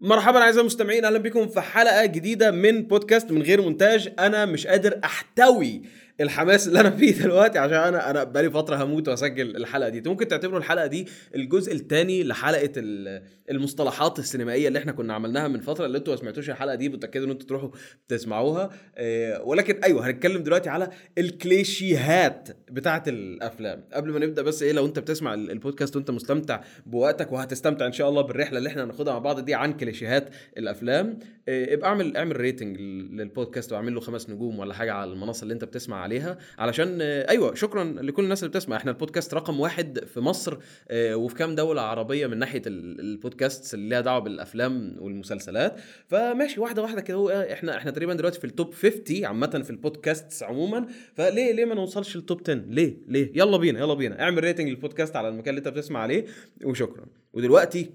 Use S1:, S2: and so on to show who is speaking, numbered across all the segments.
S1: مرحبا أعزائي المستمعين أهلا بكم في حلقة جديدة من بودكاست من غير مونتاج. أنا مش قادر أحتوي الحماس اللي أنا فيه دلوقتي عشان أنا أنا بقالي فترة هموت وأسجل الحلقة دي. ممكن تعتبروا الحلقة دي الجزء الثاني لحلقة ال- المصطلحات السينمائية اللي إحنا كنا عملناها من فترة. اللي أنتوا ما سمعتوش الحلقة دي متاكدوا إن أنتوا تروحوا تسمعوها. آه، ولكن أيوه هنتكلم دلوقتي على الكليشيهات بتاعة الأفلام. قبل ما نبدأ بس إيه لو أنت بتسمع ال- البودكاست وأنت مستمتع بوقتك وهتستمتع إن شاء الله بالرحلة اللي إحنا هناخدها مع بعض دي عن كليشيهات الأفلام آه، ابقى اعمل اعمل rating للبودكاست وأعمل له خمس نجوم ولا حاجة على المنصة اللي أنت بتسمع عليها. علشان أيوه شكرا لكل الناس اللي بتسمع. إحنا البودكاست رقم واحد في مصر آه، وفي كام دولة عربية من ناحية ال- البودكاست اللي ليها دعوة بالأفلام والمسلسلات. فماشي واحدة واحدة كده إحنا إحنا تقريبا دلوقتي في ال top 50 عامة في البودكاست عموما. فليه ليه ما نوصلش لل top 10 ليه؟ ليه؟ يلا بينا يلا بينا. اعمل rating للبودكاست على المكان اللي انت بتسمع عليه وشكرا. ودلوقتي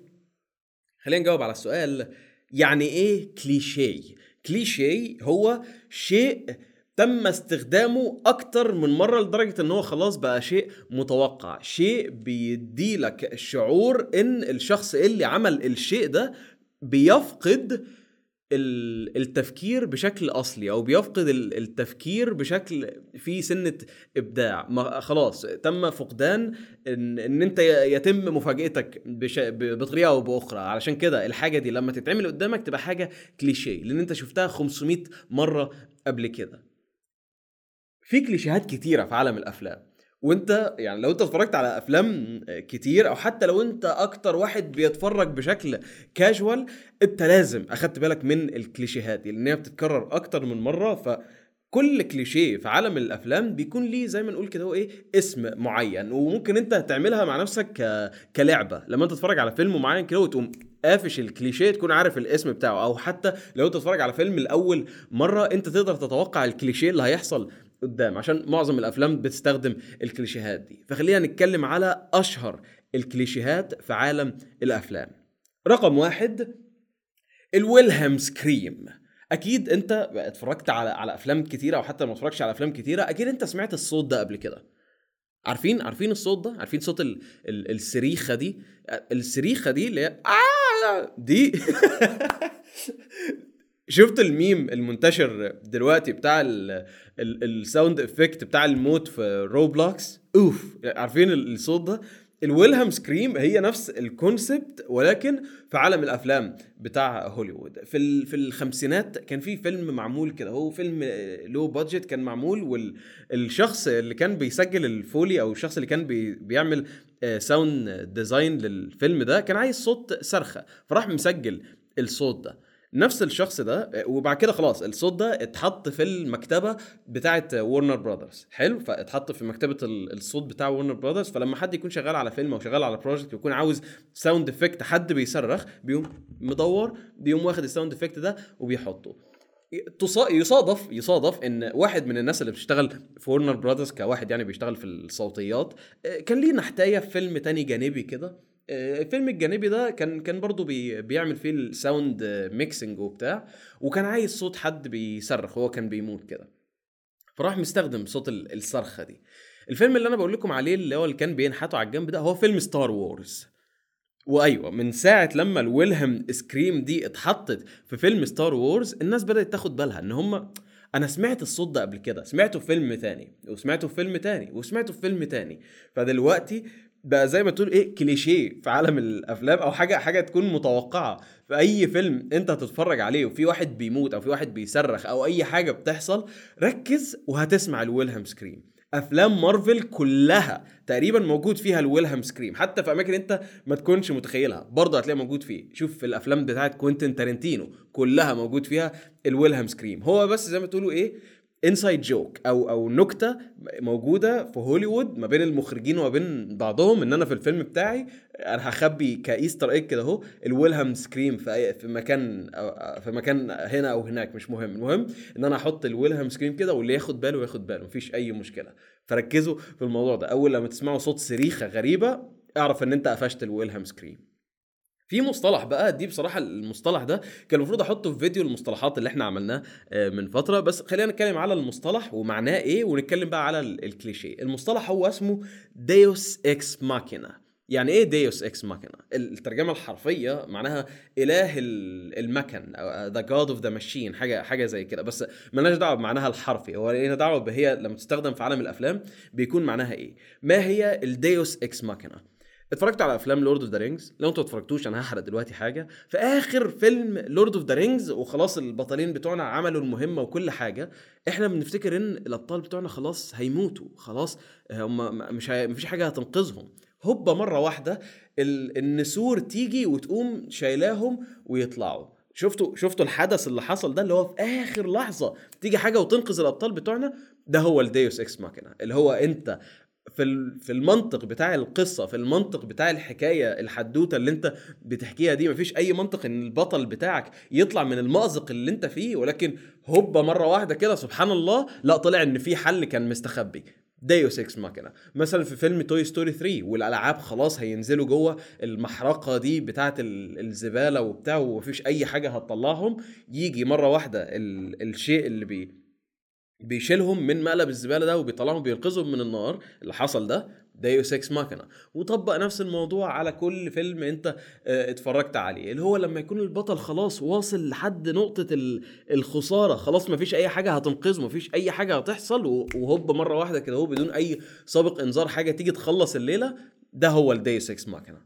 S1: خلينا نجاوب على السؤال يعني إيه كليشيه؟ كليشيه هو شيء تم استخدامه أكتر من مرة لدرجة إن هو خلاص بقى شيء متوقع شيء بيديلك شعور إن الشخص اللي عمل الشيء ده بيفقد ال- التفكير بشكل أصلي أو بيفقد ال- التفكير بشكل فيه سنة إبداع. ما خلاص تم فقدان ان إن أنت يتم مفاجأتك بطريقة أو بأخرى. علشان كده الحاجة دي لما تتعمل قدامك تبقى حاجة كليشيه لأن أنت شفتها 500 مرة قبل كده. في كليشيهات كتيرة في عالم الأفلام. وأنت يعني لو أنت اتفرجت على أفلام كتير أو حتى لو أنت أكتر واحد بيتفرج بشكل كاجوال أنت لازم أخدت بالك من الكليشيهات لأن هي بتتكرر أكتر من مرة. ف كل كليشيه في عالم الأفلام بيكون ليه زي ما نقول كده هو إيه اسم معين. وممكن أنت تعملها مع نفسك. كلعبة. لما أنت تتفرج على فيلم معين كده وتقوم قافش الكليشيه تكون عارف الاسم بتاعه. أو حتى لو أنت تتفرج على فيلم لأول مرة أنت تقدر تتوقع الكليشيه اللي هيحصل قدام عشان معظم الأفلام بتستخدم الكليشيهات دي. فخلينا نتكلم على أشهر الكليشيهات في عالم الأفلام. رقم واحد ال Wilhelm scream. أكيد أنت اتفرجت على على أفلام كتيرة أو حتى لو ما اتفرجتش على أفلام كتيرة أكيد أنت سمعت الصوت ده قبل كده. عارفين عارفين الصوت ده؟ عارفين صوت ال... ال... السريخة دي؟ السريخة دي اللي هي آه دي. شفت الميم المنتشر دلوقتي بتاع ال... ال... ال sound effect بتاع الموت في Roblox oof عارفين ال- الصوت ده؟ ال Wilhelm scream هي نفس ال concept ولكن في عالم الأفلام بتاع هوليوود. في. في الخمسينات كان في فيلم معمول كده هو فيلم low budget كان معمول والشخص اللي كان بيسجل ال foley أو الشخص اللي كان بي... بيعمل sound design للفيلم ده كان عايز صوت صرخة فراح مسجل الصوت ده. نفس الشخص ده وبعد كده خلاص الصوت ده اتحط في المكتبة بتاعه Warner Brothers حلو؟ فاتحط في مكتبة ال- الصوت بتاع Warner Brothers فلما حد يكون شغال على فيلم أو شغال على project ويكون عاوز sound effect حد بيصرخ بيقوم مدور بيقوم واخد ال sound effect ده وبيحطه. يصادف يصادف إن واحد من الناس اللي بتشتغل في Warner Brothers كواحد يعني بيشتغل في الصوتيات آه، كان ليه نحتاية في فيلم تاني جانبي كده؟ الفيلم الجانبي ده كان كان برضه بي بيعمل فيه ال sound mixing وبتاع وكان عايز صوت حد بيصرخ هو كان بيموت كده. فراح مستخدم صوت ال- الصرخة دي. الفيلم اللي أنا بقول لكم عليه اللي هو اللي كان بينحتوا على الجنب ده هو فيلم Star Wars وأيوة من ساعة لما ال Wilhelm scream دي اتحطت في فيلم Star Wars الناس بدأت تاخد بالها إن هم أنا سمعت الصوت ده قبل كده سمعته في فيلم تاني وسمعته في فيلم تاني وسمعته في فيلم تاني. فدلوقتي بقى زي ما تقول إيه كليشيه في عالم الأفلام أو حاجة حاجة تكون متوقعة. في أي فيلم أنت هتتفرج عليه وفي واحد بيموت أو في واحد بيصرخ أو أي حاجة بتحصل ركز وهتسمع ال Wilhelm scream. أفلام مارفل كلها تقريبا موجود فيها ال Wilhelm scream حتى في أماكن أنت ما تكونش متخيلها. برضه هتلاقي موجود فيه. شوف في الأفلام بتاعت كوينتين تارنتينو كلها موجود فيها ال Wilhelm scream. هو بس زي ما تقولوا إيه inside joke أو أو نكتة موجودة في هوليوود ما بين المخرجين وما بين بعضهم إن أنا في الفيلم بتاعي أنا هخبي ك Easter egg كده أهو ال Wilhelm scream في أي- في مكان في مكان هنا أو هناك مش مهم. المهم إن أنا أحط ال Wilhelm scream كده واللي ياخد باله ياخد باله مفيش أي مشكلة. فركزوا في الموضوع ده. أول لما تسمعوا صوت صريخة غريبة اعرف إن أنت قفشت ال Wilhelm scream. في مصطلح بقى دي بصراحة المصطلح ده كان المفروض أحطه في فيديو المصطلحات اللي إحنا عملناه آه، من فترة. بس خلينا نتكلم على المصطلح ومعناه إيه ونتكلم بقى على ال- الكليشيه. المصطلح هو اسمه deus ex machina يعني إيه deus ex machina الترجمة الحرفية معناها إله المكن أو the god of the machine حاجة حاجة زي كده. بس مالناش دعوة بمعناها الحرفي. هو لينا دعوة بإيه؟ لما تستخدم في عالم الأفلام بيكون معناها إيه؟ ما هي ال deus ex machina اتفرجت على أفلام Lord of the Rings لو أنتوا اتفرجتوش أنا هحرق دلوقتي حاجة. في آخر فيلم Lord of the Rings وخلاص البطلين بتوعنا عملوا المهمة وكل حاجة إحنا بنفتكر إن الأبطال بتوعنا خلاص هيموتوا. خلاص هم مش هي... مفيش حاجة هتنقذهم. هوبا مرة واحدة النسور تيجي وتقوم شايلاهم ويطلعوا. شفتوا شفتوا الحدث اللي حصل ده؟ اللي هو في آخر لحظة تيجي حاجة وتنقذ الأبطال بتوعنا؟ ده هو ال deus ex machina اللي هو أنت في في المنطق بتاع القصة في المنطق بتاع الحكاية الحدوتة اللي انت بتحكيها دي مفيش أي منطق إن البطل بتاعك يطلع من المأزق اللي انت فيه ولكن هوبا مرة واحدة كده سبحان الله لا طلع إن في حل كان مستخبي. deus ex machina مثلا في فيلم Toy Story 3 والألعاب خلاص هينزلوا جوه المحرقة دي بتاعه الزبالة وبتاع ومفيش أي حاجة هتطلعهم يجي مرة واحدة الشيء اللي بي بيشيلهم من مقلب الزبالة ده وبيطلعهم بينقذهم من النار اللي حصل ده. deus ex machina وطبق نفس الموضوع على كل فيلم انت آه اتفرجت عليه اللي هو لما يكون البطل خلاص واصل لحد نقطة الخسارة خلاص مفيش أي حاجة هتنقذه مفيش أي حاجة هتحصل وهوب مرة واحدة كده هو بدون أي سابق إنذار حاجة تيجي تخلص الليلة. ده هو ال deus ex machina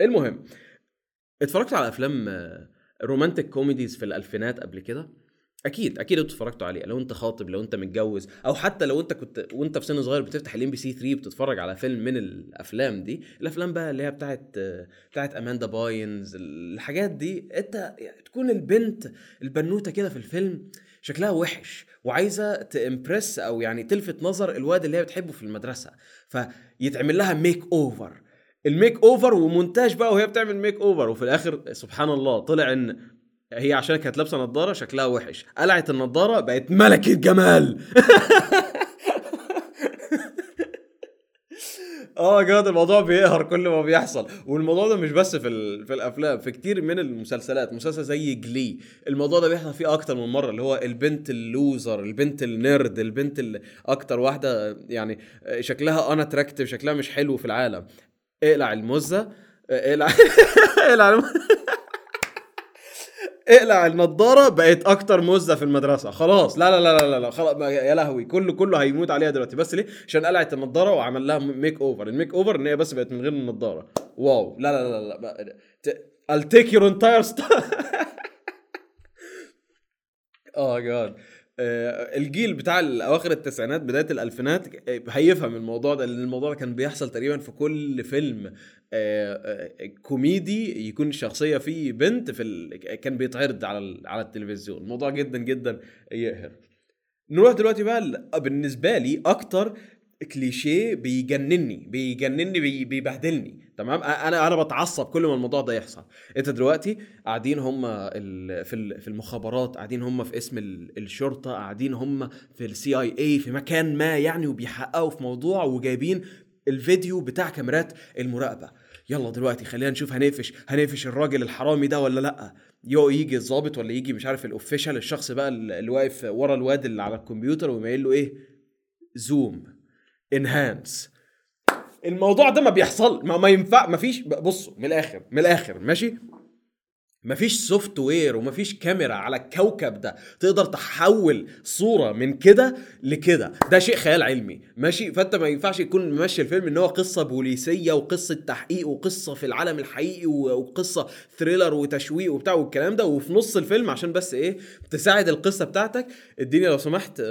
S1: المهم اتفرجت على أفلام romantic comedies في الألفينات قبل كده؟ أكيد أكيد أنتوا اتفرجتوا عليه لو أنت خاطب لو أنت متجوز أو حتى لو أنت كنت وأنت في سن صغير بتفتح ال MBC 3 بتتفرج على فيلم من الأفلام دي الأفلام بقى اللي هي بتاعت بتاعت Amanda Bynes الحاجات دي أنت تكون البنت البنوتة كده في الفيلم شكلها وحش وعايزة ت impress أو يعني تلفت نظر الواد اللي هي بتحبه في المدرسة فيتعمل لها makeover ال makeover ومونتاج بقى وهي بتعمل makeover وفي الآخر سبحان الله طلع إن هي عشان كانت لابسة نظاره شكلها وحش. قلعت النظاره بقت ملكه جمال oh God الموضوع بيقهر كل ما بيحصل. والموضوع ده مش بس في في الأفلام في كتير من المسلسلات. مسلسل زي Glee. الموضوع ده بيحصل فيه أكتر من مرة اللي هو البنت ال loser البنت ال nerd البنت اللي أكتر واحدة يعني شكلها unattractive شكلها مش حلو في العالم. اقلع المزه اقلع اقلع المزة. اقلع النضارة بقت أكتر مزة في المدرسة. خلاص. لا لا لا لا لا خلاص يا لهوي. كله كله هيموت عليها دلوقتي. بس ليه؟ عشان قلعت النضارة وعمل لها makeover ال makeover إن هي بس بقت من غير النضارة. واو. لا لا لا لا. I'll take your entire stuff آه جاد الجيل بتاع اواخر التسعينات بداية الألفينات هيفهم الموضوع ده لأن الموضوع ده كان بيحصل تقريبا في كل فيلم كوميدي يكون الشخصيه فيه بنت في. كان بيتعرض على على التلفزيون الموضوع جدا جدا يقهر نروح دلوقتي بقى بالنسبة لي أكتر كليشيه بيجنني بيجنني بي بيبهدلني تمام؟ أنا أنا بتعصب كل ما الموضوع ده يحصل. أنت دلوقتي قاعدين هم في في المخابرات قاعدين هم في قسم الشرطة قاعدين هم في ال CIA في مكان ما يعني وبيحققوا في موضوع وجايبين الفيديو بتاع كاميرات المراقبة. يلا دلوقتي خلينا نشوف هنقفش هنقفش الراجل الحرامي ده ولا لأ؟ يو يجي الظابط ولا يجي مش عارف ال official الشخص بقى اللي واقف ورا الواد اللي على الكمبيوتر ويميل له إيه؟ zoom enhance الموضوع ده ما بيحصل ما, ما ينفع ما فيش بصوا من الآخر من الآخر ماشي؟ مفيش software ومفيش كاميرا على الكوكب ده. تقدر تحول صورة من كده لكده. ده شيء خيال علمي. ماشي؟ فأنت ما ينفعش يكون ماشي الفيلم إن هو قصة بوليسية وقصة تحقيق وقصة في العالم الحقيقي وقصة thriller وتشويق وبتاع والكلام ده. وفي نص الفيلم عشان بس إيه؟ تساعد القصة بتاعتك. اديني لو سمحت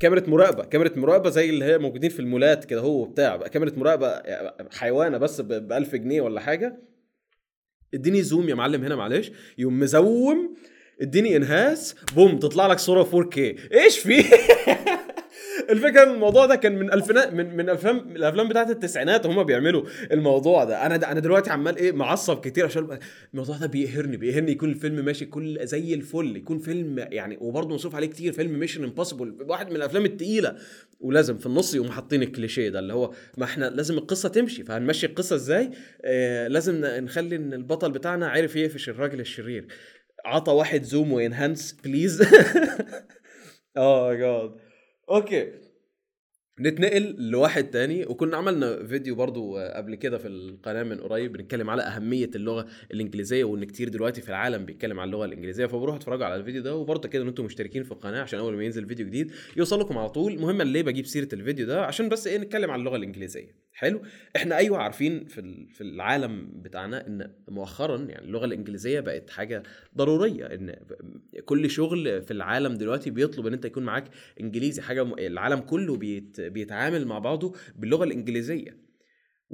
S1: كاميرا مراقبة. كاميرا مراقبة زي اللي هي موجودين في المولات كده هو بتاع كاميرا مراقبة حيوانة بس ب 1000 جنيه ولا حاجة. اديني زوم يا معلم هنا معلش. يقوم مزوم اديني انهاس بوم تطلع لك صورة 4K إيش في؟ الفكرة الموضوع ده كان من الفينات من من أفلام الأفلام بتاعت التسعينات هم بيعملوا الموضوع ده. أنا أنا دلوقتي عمال إيه معصب كتير عشان الموضوع ده بيقهرني بيقهرني يكون الفيلم ماشي كل زي الفل يكون فيلم يعني وبرضه مصروف عليه كتير فيلم Mission Impossible واحد من الأفلام التقيلة. ولازم في النص يقوم حاطين الكليشيه ده اللي هو ما إحنا لازم القصة تمشي فهنمشي القصة إزاي؟ آه لازم نخلي إن البطل بتاعنا عارف يقفش الراجل الشرير. عطى واحد zoom و enhance please oh God okay. نتنقل لواحد تاني وكنا عملنا فيديو برضو قبل كده في القناة من قريب بنتكلم على أهمية اللغة الإنجليزية وإن كتير دلوقتي في العالم بيتكلم عن اللغة الإنجليزية. فبروحوا اتفرجوا على الفيديو ده وبرضه كده إن أنتم مشتركين في القناة عشان أول ما ينزل فيديو جديد يوصل لكم على طول. المهم ليه بجيب سيرة الفيديو ده عشان بس إيه نتكلم عن اللغة الإنجليزية. حلو. إحنا أيوه عارفين في في العالم بتاعنا إن مؤخرا يعني اللغة الإنجليزية بقت حاجة ضرورية إن كل شغل في العالم دلوقتي بيطلب إن أنت يكون معاك إنجليزي حاجة العالم كله بيت بيتعامل مع بعضه باللغة الإنجليزية.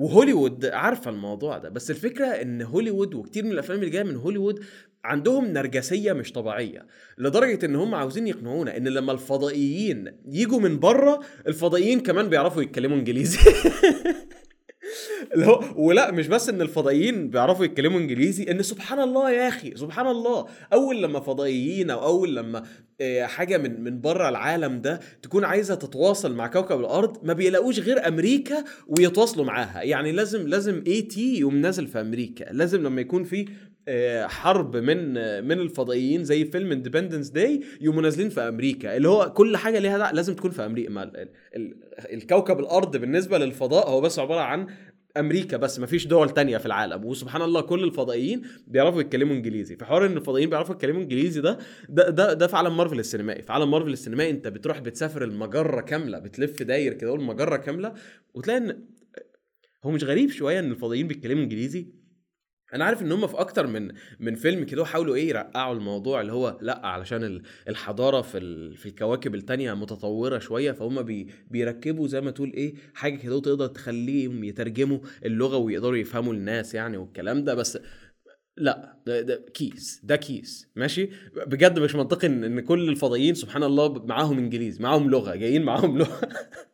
S1: وهوليوود عارفة الموضوع ده. بس الفكرة إن هوليوود وكتير من الأفلام اللي جاية من هوليوود عندهم نرجسية مش طبيعية لدرجة إن هم عاوزين يقنعونا إن لما الفضائيين يجوا من بره الفضائيين كمان بيعرفوا يتكلموا إنجليزي. اللي هو ولا مش بس إن الفضائيين بيعرفوا يتكلموا إنجليزي إن سبحان الله يا أخي سبحان الله. أول لما فضائيين أو أول لما آه، حاجة من من بره العالم ده تكون عايزة تتواصل مع كوكب الأرض ما بيلاقوش غير أمريكا ويتواصلوا معاها. يعني لازم لازم اي تي يقوم نازل في أمريكا. لازم لما يكون في حرب من آه، من الفضائيين زي فيلم Independence Day يقوموا نازلين في أمريكا اللي هو كل حاجة ليها لازم تكون في أمريكا. الكوكب الأرض بالنسبة للفضاء هو بس عبارة عن أمريكا بس ما فيش دول تانية في العالم. وسبحان الله كل الفضائيين بيعرفوا يتكلموا إنجليزي. في حوار إن الفضائيين بيعرفوا يتكلموا إنجليزي ده ده ده, ده في عالم مارفل السينمائي. في عالم مارفل السينمائي أنت بتروح بتسافر المجرة كاملة بتلف داير كده المجره كاملة وتلاقي إن هو مش غريب شوية إن الفضائيين بيتكلموا إنجليزي؟ أنا عارف إن هم في أكتر من من فيلم كده حاولوا إيه يرقعوا الموضوع اللي هو لأ علشان الحضارة في في الكواكب التانية متطورة شوية فهم بي بيركبوا زي ما تقول إيه حاجة كده تقدر تخليهم يترجموا اللغة ويقدروا يفهموا الناس يعني والكلام ده بس لأ ده, ده كيس ده كيس ماشي؟ بجد مش منطقي إن, كل الفضائيين سبحان الله معاهم انجليزي معاهم لغة جايين معاهم لغة.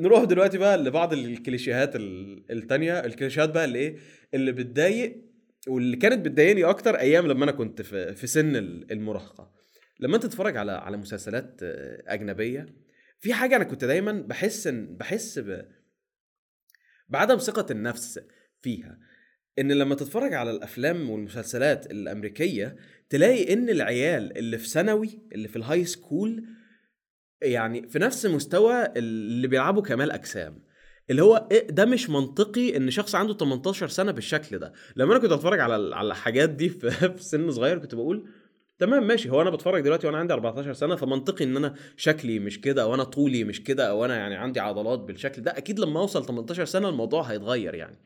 S1: نروح دلوقتي بقى لبعض الكليشيهات التانية. الكليشيهات بقى اللي إيه؟ اللي بتضايق واللي كانت بتضايقني أكتر أيام لما أنا كنت في, في سن المراهقة. لما أنت تتفرج على على مسلسلات أجنبية في حاجة أنا كنت دايما بحس إن بحس ب بعدم ثقة النفس فيها. إن لما تتفرج على الأفلام والمسلسلات الأمريكية تلاقي إن العيال اللي في ثانوي اللي في ال high school يعني في نفس مستوى اللي بيلعبوا كمال أجسام. اللي هو إيه ده مش منطقي إن شخص عنده 18 سنة بالشكل ده. لما أنا كنت اتفرج على على الحاجات دي في, سن صغير كنت بقول تمام ماشي هو أنا بتفرج دلوقتي وأنا عندي 14 سنة فمنطقي إن أنا شكلي مش كده أو أنا طولي مش كده أو أنا يعني عندي عضلات بالشكل ده أكيد لما أوصل 18 سنة الموضوع هيتغير يعني.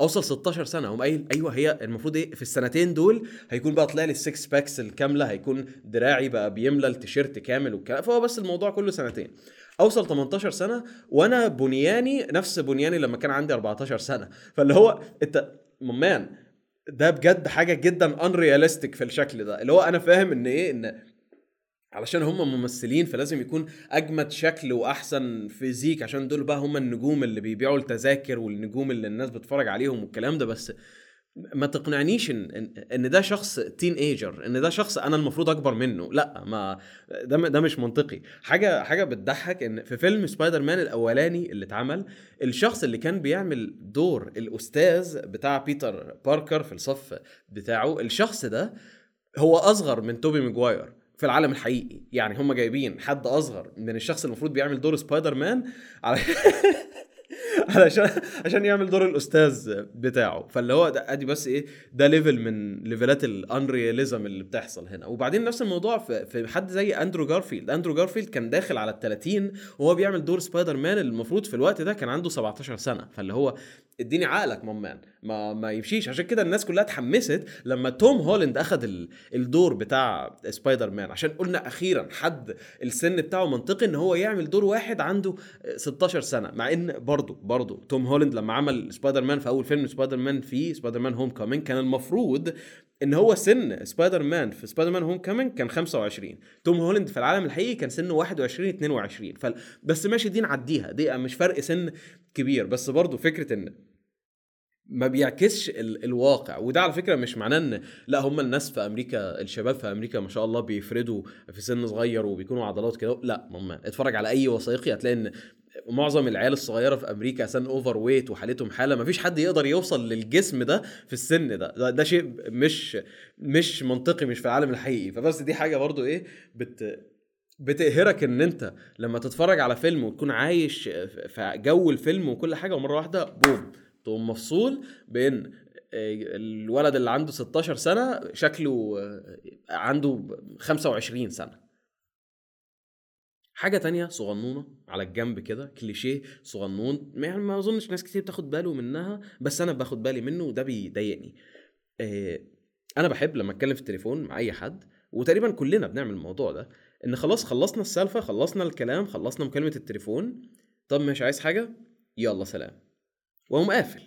S1: أوصل 16 سنة. هم قايل أيوه هي المفروض إيه؟ في السنتين دول هيكون بقى طلع لي ال six packs الكاملة هيكون دراعي بقى بيملى التيشيرت كامل والكلام. فهو بس الموضوع كله سنتين. أوصل 18 سنة وأنا بنياني نفس بنياني لما كان عندي 14 سنة. فاللي هو أنت man ده بجد حاجة جدا unrealistic في الشكل ده. اللي هو أنا فاهم إن إيه؟ إن علشان هم ممثلين فلازم يكون أجمد شكل وأحسن physique عشان دول بقى هم النجوم اللي بيبيعوا التذاكر والنجوم اللي الناس بتتفرج عليهم والكلام ده. بس ما تقنعنيش إن إن ده شخص teenager إن ده شخص أنا المفروض أكبر منه. لأ ما ده ده مش منطقي. حاجة حاجة بتضحك إن في فيلم سبايدر مان الأولاني اللي اتعمل الشخص اللي كان بيعمل دور الأستاذ بتاع بيتر باركر في الصف بتاعه الشخص ده هو أصغر من توبي ماجواير. في العالم الحقيقي. يعني هم جايبين حد أصغر من الشخص المفروض بيعمل دور سبايدر مان على علشان عشان يعمل دور الأستاذ بتاعه. فاللي هو ده أدي بس إيه ده level من ليفلات ال unrealism اللي بتحصل هنا. وبعدين نفس الموضوع في, في حد زي اندرو جارفيلد اندرو جارفيلد كان داخل على ال 30 وهو بيعمل دور سبايدر مان المفروض في الوقت ده كان عنده 17 سنة. فاللي هو اديني عقلك ما ما يمشيش. عشان كده الناس كلها اتحمست لما توم هولاند اخذ الدور بتاع سبايدر مان عشان قلنا أخيرا حد السن بتاعه منطقي إن هو يعمل دور واحد عنده 16 سنة. مع إن برضه برضه توم هولاند لما عمل سبايدر مان في أول فيلم سبايدر مان فيه سبايدر مان هوم كامينج كان المفروض إن هو سن سبايدر مان في سبايدر مان هوم كامينج كان 25 توم هولاند في العالم الحقيقي كان سنه 21 22 ف بس ماشي دي نعديها. دي مش فرق سن كبير. بس برضه فكرة إن ما بيعكسش ال... الواقع. وده على فكرة مش معناه إن لا هم الناس في أمريكا الشباب في أمريكا ما شاء الله بيفردوا في سن صغير وبيكونوا عضلات كده. لا هم اتفرج على أي وثائقي هتلاقي إن معظم العيال الصغيرة في أمريكا سن overweight وحالتهم حالة ما فيش حد يقدر يوصل للجسم ده في السن ده. ده, ده شيء مش مش منطقي مش في العالم الحقيقي. فبس دي حاجة برضو إيه بت بتقهرك إن أنت لما تتفرج على فيلم وتكون عايش في جو الفيلم وكل حاجة ومرة واحدة بوم. تقوم مفصول بين الولد اللي عنده 16 سنة شكله عنده 25 سنة. حاجة تانية صغنونة على الجنب كده كليشيه صغنون يعني ما أظنش ناس كتير بتاخد باله منها بس أنا باخد بالي منه وده بيضايقني. آه، أنا بحب لما أتكلم في التليفون مع أي حد وتقريبا كلنا بنعمل الموضوع ده إن خلاص خلصنا السالفة خلصنا الكلام خلصنا مكالمة التليفون. طب مش عايز حاجة؟ يلا سلام. واقوم قافل.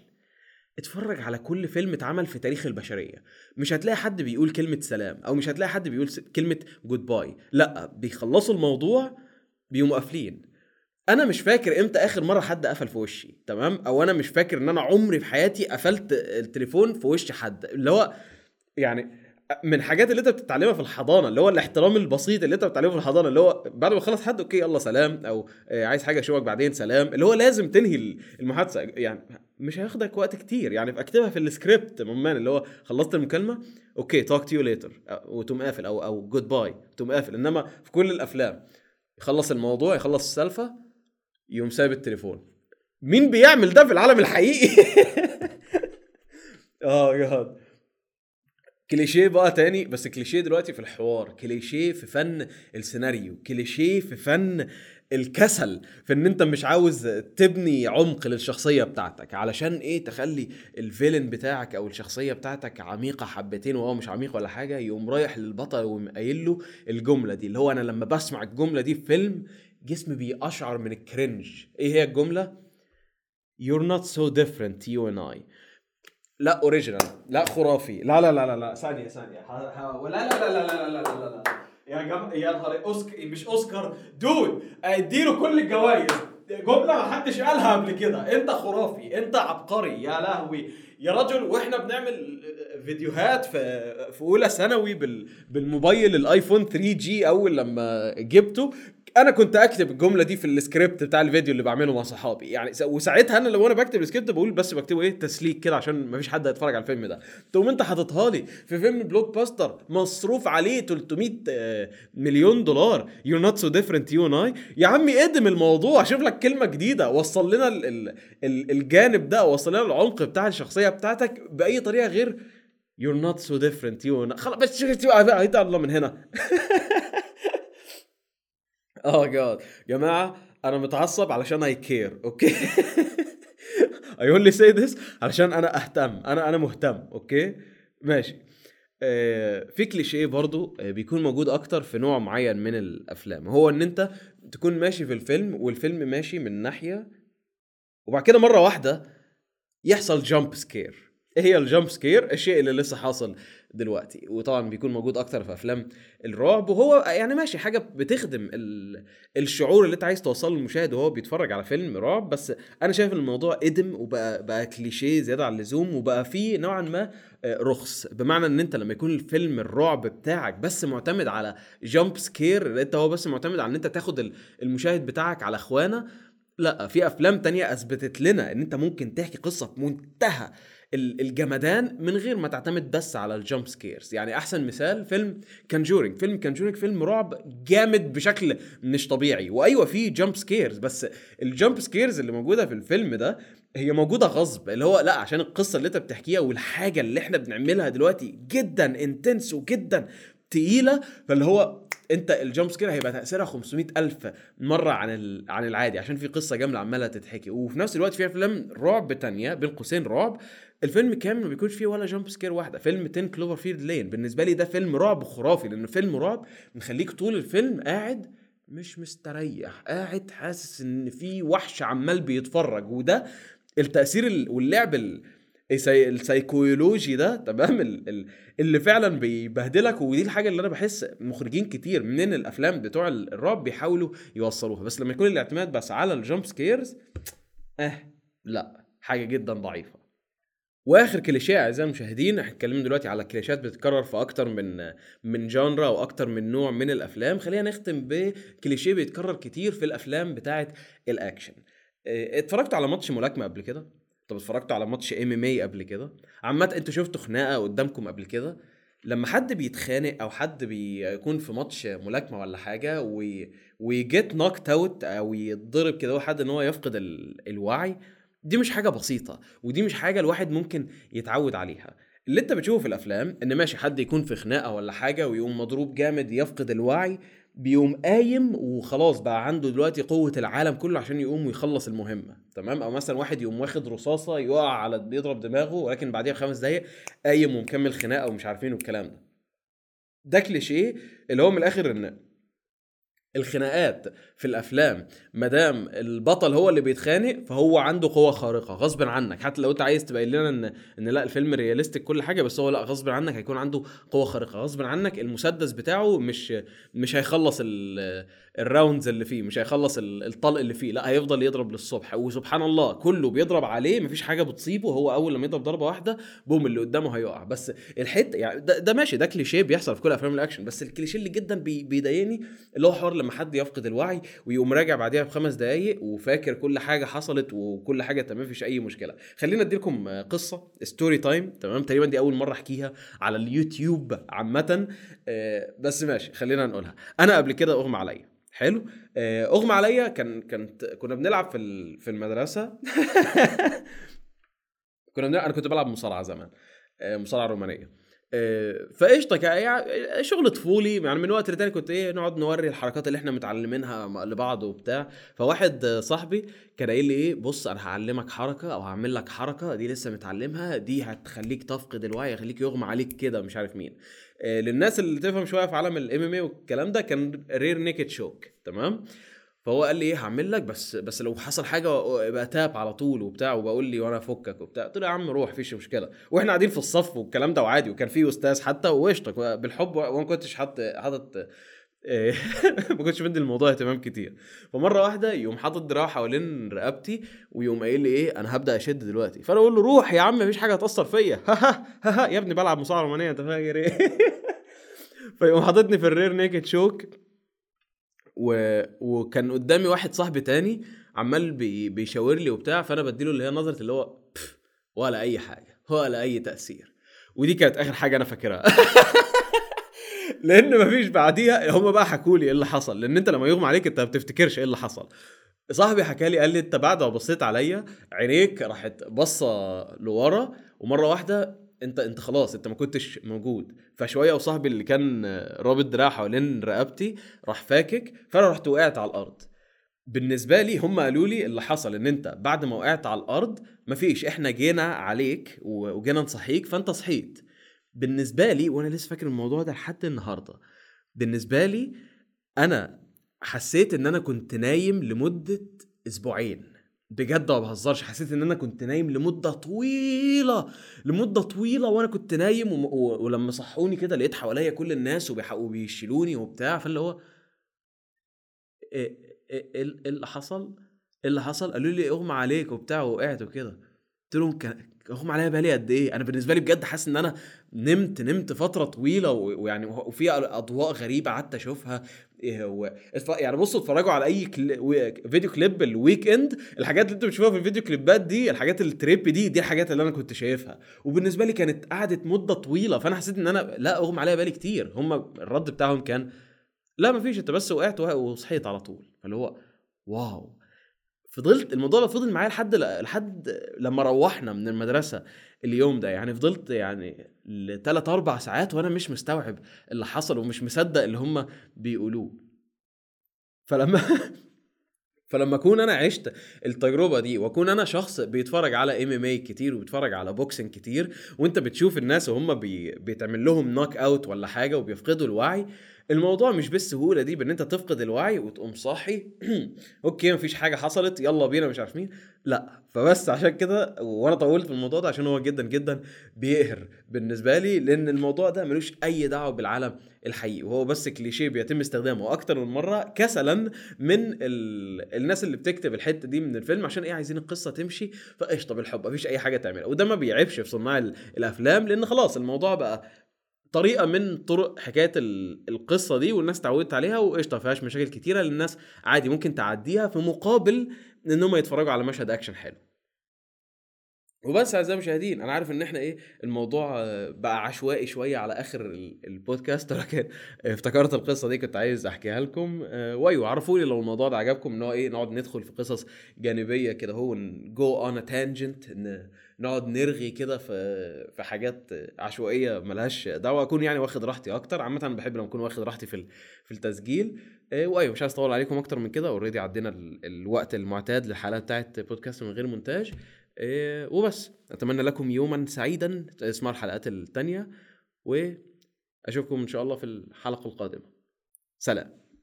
S1: اتفرج على كل فيلم اتعمل في تاريخ البشرية. مش هتلاقي حد بيقول كلمة سلام أو مش هتلاقي حد بيقول كلمة جود باي لأ بيخلصوا الموضوع بيقوموا قافلين. أنا مش فاكر إمتى آخر مرة حد قفل في وشي تمام؟ أو أنا مش فاكر إن أنا عمري في حياتي قفلت التليفون في وش حد. اللي هو يعني من الحاجات اللي انت بتتعلمها في الحضانة اللي هو الاحترام البسيط اللي انت بتتعلمه في الحضانة اللي هو بعد ما يخلص حد okay يلا سلام أو آه، عايز حاجة أشوفك بعدين سلام اللي هو لازم تنهي المحادثة. يعني مش هياخدك وقت كتير يعني اكتبها في ال script man اللي هو خلصت المكالمة okay talk to you later وتقوم قافل أو أو goodbye تقوم قافل. إنما في كل الأفلام يخلص الموضوع يخلص السالفة يقوم سايب التليفون. مين بيعمل ده في العالم الحقيقي؟ آه جاد كليشيه بقى تاني بس كليشيه دلوقتي في الحوار كليشيه في فن السيناريو كليشيه في فن الكسل في إن أنت مش عاوز تبني عمق للشخصية بتاعتك علشان إيه؟ تخلي الفيلن بتاعك أو الشخصية بتاعتك عميقة حبتين وهو مش عميق ولا حاجة يقوم رايح للبطل ويقوم قايل له الجملة دي اللي هو أنا لما بسمع الجملة دي في فيلم جسمي بيقشعر من الكرنج إيه هي الجملة؟ You're not so different you and I. لا original لا خرافي لا لا لا لا لا ثانية ثانية لا لا لا لا لا لا لا لا يا جامد يا نهار اوسكار مش اوسكار dude اديله كل الجوائز جملة ما حدش قالها قبل كده انت خرافي انت عبقري يا لهوي يا رجل وإحنا بنعمل فيديوهات في في اولى ثانوي بالموبايل الايفون 3 جي اول لما جبته أنا كنت أكتب الجملة دي في السكريبت بتاع الفيديو اللي بعمله مع صحابي. يعني وساعتها أنا لو أنا بكتب السكريبت بقول بس بكتبه إيه؟ تسليك كده عشان ما فيش حد هيتفرج على الفيلم ده. تقوم أنت حاططها لي في فيلم blockbuster مصروف عليه 300 آه، مليون دولار. you're not so different you and I يا عمي آدم الموضوع شوف لك كلمة جديدة. وصل لنا ال ال ال الجانب ده وصل لنا العمق بتاع الشخصية بتاعتك بأي طريقة غير you're not so different you خلاص بس الله من هنا. آه god جماعة أنا متعصب علشان I care okay؟ I only say this علشان أنا أهتم أنا أنا مهتم okay؟ ماشي. آه في كليشيه برضو آه بيكون موجود أكتر في نوع معين من الأفلام هو إن أنت تكون ماشي في الفيلم والفيلم ماشي من ناحية وبعد كده مرة واحدة يحصل jump scare إيه هي ال jump scare الشيء اللي لسه حاصل. دلوقتي وطبعا بيكون موجود أكتر في أفلام الرعب وهو يعني ماشي حاجة بتخدم الشعور اللي أنت عايز توصله للمشاهد وهو بيتفرج على فيلم رعب بس أنا شايف الموضوع قدم وبقى بقى كليشيه زيادة عن اللزوم وبقى فيه نوعا ما آه، رخص. بمعنى إن أنت لما يكون الفيلم الرعب بتاعك بس معتمد على jump scare أنت هو بس معتمد على إن أنت تاخد المشاهد بتاعك على خوانة لأ في أفلام تانية أثبتت لنا إن أنت ممكن تحكي قصة بمنتهى الجمدان من غير ما تعتمد بس على ال jump scares. يعني أحسن مثال فيلم كانجورينج فيلم كانجورينج فيلم رعب جامد بشكل مش طبيعي. وأيوة فيه jump scares بس ال jump scares اللي موجودة في الفيلم ده هي موجودة غصب. اللي هو لا عشان القصة اللي انت بتحكيها والحاجة اللي إحنا بنعملها دلوقتي جدا intense وجدا تقيلة. فاللي هو انت ال jump scare هيبقى تأثيرها 500 ألف مرة عن عن العادي عشان في قصة جامدة عمالة تتحكي. وفي نفس الوقت في أفلام رعب تانية بين قوسين رعب الفيلم كامل ما بيكونش فيه ولا jump scare واحدة. فيلم 10 كلوفر فيلد لين بالنسبة لي ده فيلم رعب خرافي لأنه فيلم رعب مخليك طول الفيلم قاعد مش مستريح قاعد حاسس إن في وحش عمال بيتفرج. وده التأثير واللعب السيكولوجي ده تمام؟ اللي فعلا بيبهدلك. ودي الحاجة اللي أنا بحس مخرجين كتير من الأفلام بتوع الرعب بيحاولوا يوصلوها. بس لما يكون الاعتماد بس على ال jump scares آه لا حاجة جدا ضعيفة. واخر كليشيه اعزائي المشاهدين إحنا اتكلمنا دلوقتي على كليشيات بتتكرر في أكتر من من genre وأكتر من نوع من الأفلام. خلينا نختم بكليشيه بيتكرر كتير في الأفلام بتاعه الأكشن. آه، اتفرجتوا على ماتش ملاكمة قبل كده؟ طب اتفرجتوا على ماتش MMA قبل كده؟ عامة أنتوا شفتوا خناقة قدامكم قبل كده؟ لما حد بيتخانق أو حد بيكون في ماتش ملاكمة ولا حاجة وي وي get knocked out أو يتضرب كده حد إن هو يفقد ال... الوعي دي مش حاجة بسيطة ودي مش حاجة الواحد ممكن يتعود عليها. اللي انت بتشوفه في الأفلام إن ماشي حد يكون في خناقة ولا حاجة ويقوم مضروب جامد يفقد الوعي بيقوم قايم وخلاص بقى عنده دلوقتي قوة العالم كله عشان يقوم ويخلص المهمة. تمام؟ أو مثلا واحد يقوم واخد رصاصة يقع على بيضرب دماغه ولكن بعديها بخمس دقايق قايم ومكمل خناقة ومش عارفين والكلام ده. ده كليشيه اللي هو من الآخر إن الخناقات في الأفلام ما دام البطل هو اللي بيتخانق فهو عنده قوة خارقة غصب عنك. حتى لو أنت عايز تبين لنا إن إن لا الفيلم realistic كل حاجة بس هو لا غصب عنك هيكون عنده قوة خارقة. غصب عنك المسدس بتاعه مش مش هيخلص ال rounds اللي فيه مش هيخلص الطلق اللي فيه لا هيفضل يضرب للصبح. وسبحان الله كله بيضرب عليه مفيش حاجة بتصيبه هو أول لما يضرب ضربة واحدة بوم اللي قدامه هيقع. بس الحتة يعني ده, ده ماشي ده كليشيه بيحصل في كل أفلام الأكشن بس الكليشيه اللي جدا بي بيضايقني اللي هو حوار لما حد يفقد الوعي ويقوم راجع بعديها بخمس دقايق وفاكر كل حاجة حصلت وكل حاجة تمام مفيش أي مشكلة. خلينا أديلكم قصة story time تمام؟ تقريبا دي أول مرة أحكيها على اليوتيوب عامة. آه، بس ماشي خلينا نقولها. أنا قبل كده أغمى عليا. حلو؟ آه، أغمى عليا كان كانت كنا بنلعب في في المدرسة. كنا بنلعب أنا كنت بلعب مصارعة زمان. آه، مصارعة رومانية. فقشطة يعني شغل طفولي يعني من وقت لتاني كنت إيه نقعد نوري الحركات اللي إحنا متعلمينها لبعض وبتاع. فواحد صاحبي كان قايل لي إيه بص أنا هعلمك حركة أو هعمل لك حركة دي لسه متعلمها دي هتخليك تفقد الوعي هتخليك يغمى عليك كده مش عارف مين. آه، للناس اللي تفهم شوية في عالم الام إم اي والكلام ده كان رير نيكد شوك تمام؟ فهو قال لي إيه هعمل لك بس بس لو حصل حاجة يبقى تاب على طول وبتاع وبقول لي وأنا أفكك وبتاع. قلت له يا عم روح مفيش مشكلة. وإحنا قاعدين في الصف والكلام ده وعادي وكان في أستاذ حتى وقشطة. بالحب وأنا كنتش حاطط حاطط إيه، ما كنتش مدي الموضوع اهتمام كتير. فمرة واحدة يقوم حاطط دراعه حوالين رقبتي ويقوم قايل لي إيه أنا هبدأ أشد دلوقتي. فأنا أقول له روح يا عم مفيش حاجة هتأثر فيا. يا ابني بلعب مصارعة رومانية أنت فاكر إيه؟ فيقوم حاططني في الرير نيكد شوك و... وكان قدامي واحد صاحبي تاني عمال بي... بيشاور لي وبتاع فأنا بديله اللي هي نظرة اللي هو ولا أي حاجة ولا أي تأثير. ودي كانت آخر حاجة أنا فاكرها. لأن مفيش بعديها هم بقى حكوا لي إيه اللي حصل لأن أنت لما يغمى عليك أنت ما بتفتكرش إيه اللي حصل. صاحبي حكى لي قال لي أنت بعد ما بصيت عليا عينيك راحت بصه لورا ومرة واحدة انت انت خلاص انت ما كنتش موجود. فشوية وصاحبي اللي كان رابط دراع حوالين رقبتي راح فاكك فأنا رحت وقعت على الأرض. بالنسبة لي هم قالوا لي اللي حصل إن أنت بعد ما وقعت على الأرض مفيش إحنا جينا عليك وجينا نصحيك فأنت صحيت. بالنسبة لي وأنا لسه فاكر الموضوع ده لحد النهارده. بالنسبة لي أنا حسيت إن أنا كنت نايم لمدة أسبوعين. بجد ما بهزرش حسيت إن أنا كنت نايم لمدة طويلة لمدة طويلة وأنا كنت نايم و... ولما صحوني كده لقيت حواليا كل الناس. وبيشيلوني وبتاع فاللي هو إيه إيه إيه اللي حصل؟ إيه اللي حصل؟ قالوا لي أغمى عليك وبتاع وقعت وكده قلت لهم اغمى عليا بقالي قد إيه؟ أنا بالنسبة لي بجد حاسس إن أنا نمت نمت فترة طويلة ويعني وفي أضواء غريبة قعدت أشوفها. إيه يعني بصوا اتفرجوا على أي كلي... فيديو كليب The Weeknd. الحاجات اللي أنتم بتشوفوها في الفيديو كليبات دي الحاجات ال trippy دي الحاجات اللي أنا كنت شايفها. وبالنسبة لي كانت قعدت مدة طويلة فأنا حسيت إن أنا لا اغمى عليا بالي كتير. هم الرد بتاعهم كان لا مفيش أنت بس وقعت وصحيت على طول. فاللي هو wow. فضلت الموضوع ده فضل معايا لحد لحد لما روحنا من المدرسة اليوم ده يعني فضلت يعني لثلاث أربع ساعات وأنا مش مستوعب اللي حصل ومش مصدق اللي هم بيقولوه. فلما فلما أكون أنا عشت التجربة دي وأكون أنا شخص بيتفرج على MMA كتير وبيتفرج على boxing كتير وأنت بتشوف الناس وهم بي... بيتعمل لهم knock out ولا حاجة وبيفقدوا الوعي الموضوع مش بالسهولة دي بإن أنت تفقد الوعي وتقوم صاحي. okay مفيش حاجة حصلت يلا بينا مش عارف مين. لا فبس عشان كده وأنا طولت في الموضوع ده عشان هو جدا جدا بيقهر بالنسبة لي لأن الموضوع ده ملوش أي دعوة بالعالم الحقيقي وهو بس كليشيه بيتم استخدامه أكتر من مرة كسلا من ال... الناس اللي بتكتب الحتة دي من الفيلم عشان إيه عايزين القصة تمشي. فقشطة بالحب مفيش أي حاجة تعملها. وده ما بيعيبش في صناع الأفلام لأن خلاص الموضوع بقى طريقة من طرق حكاية القصة دي والناس اتعودت عليها وقشطة ما فيهاش مشاكل كتيرة للناس عادي ممكن تعديها في مقابل إن هم يتفرجوا على مشهد أكشن حلو. وبس أعزائي المشاهدين أنا عارف إن إحنا إيه الموضوع بقى عشوائي شوية على آخر ال- البودكاست ولكن افتكرت القصة دي كنت عايز أحكيها لكم. آه، وأيوه عرفوا لي لو الموضوع ده عجبكم إن هو إيه نقعد ندخل في قصص جانبية كده هو go on tangent نقعد نرغي كده في في حاجات عشوائية ملهاش دعوة أكون يعني واخد راحتي أكتر. عامة بحب لما أكون واخد راحتي في في التسجيل. آه، وأيوه مش عايز أطول عليكم أكتر من كده. already عدينا ال- الوقت المعتاد للحلقة بتاعت بودكاست من غير مونتاج. إيه، وبس. أتمنى لكم يوما سعيدا اسمعوا الحلقات التانية وأشوفكم إن شاء الله في الحلقة القادمة. سلام.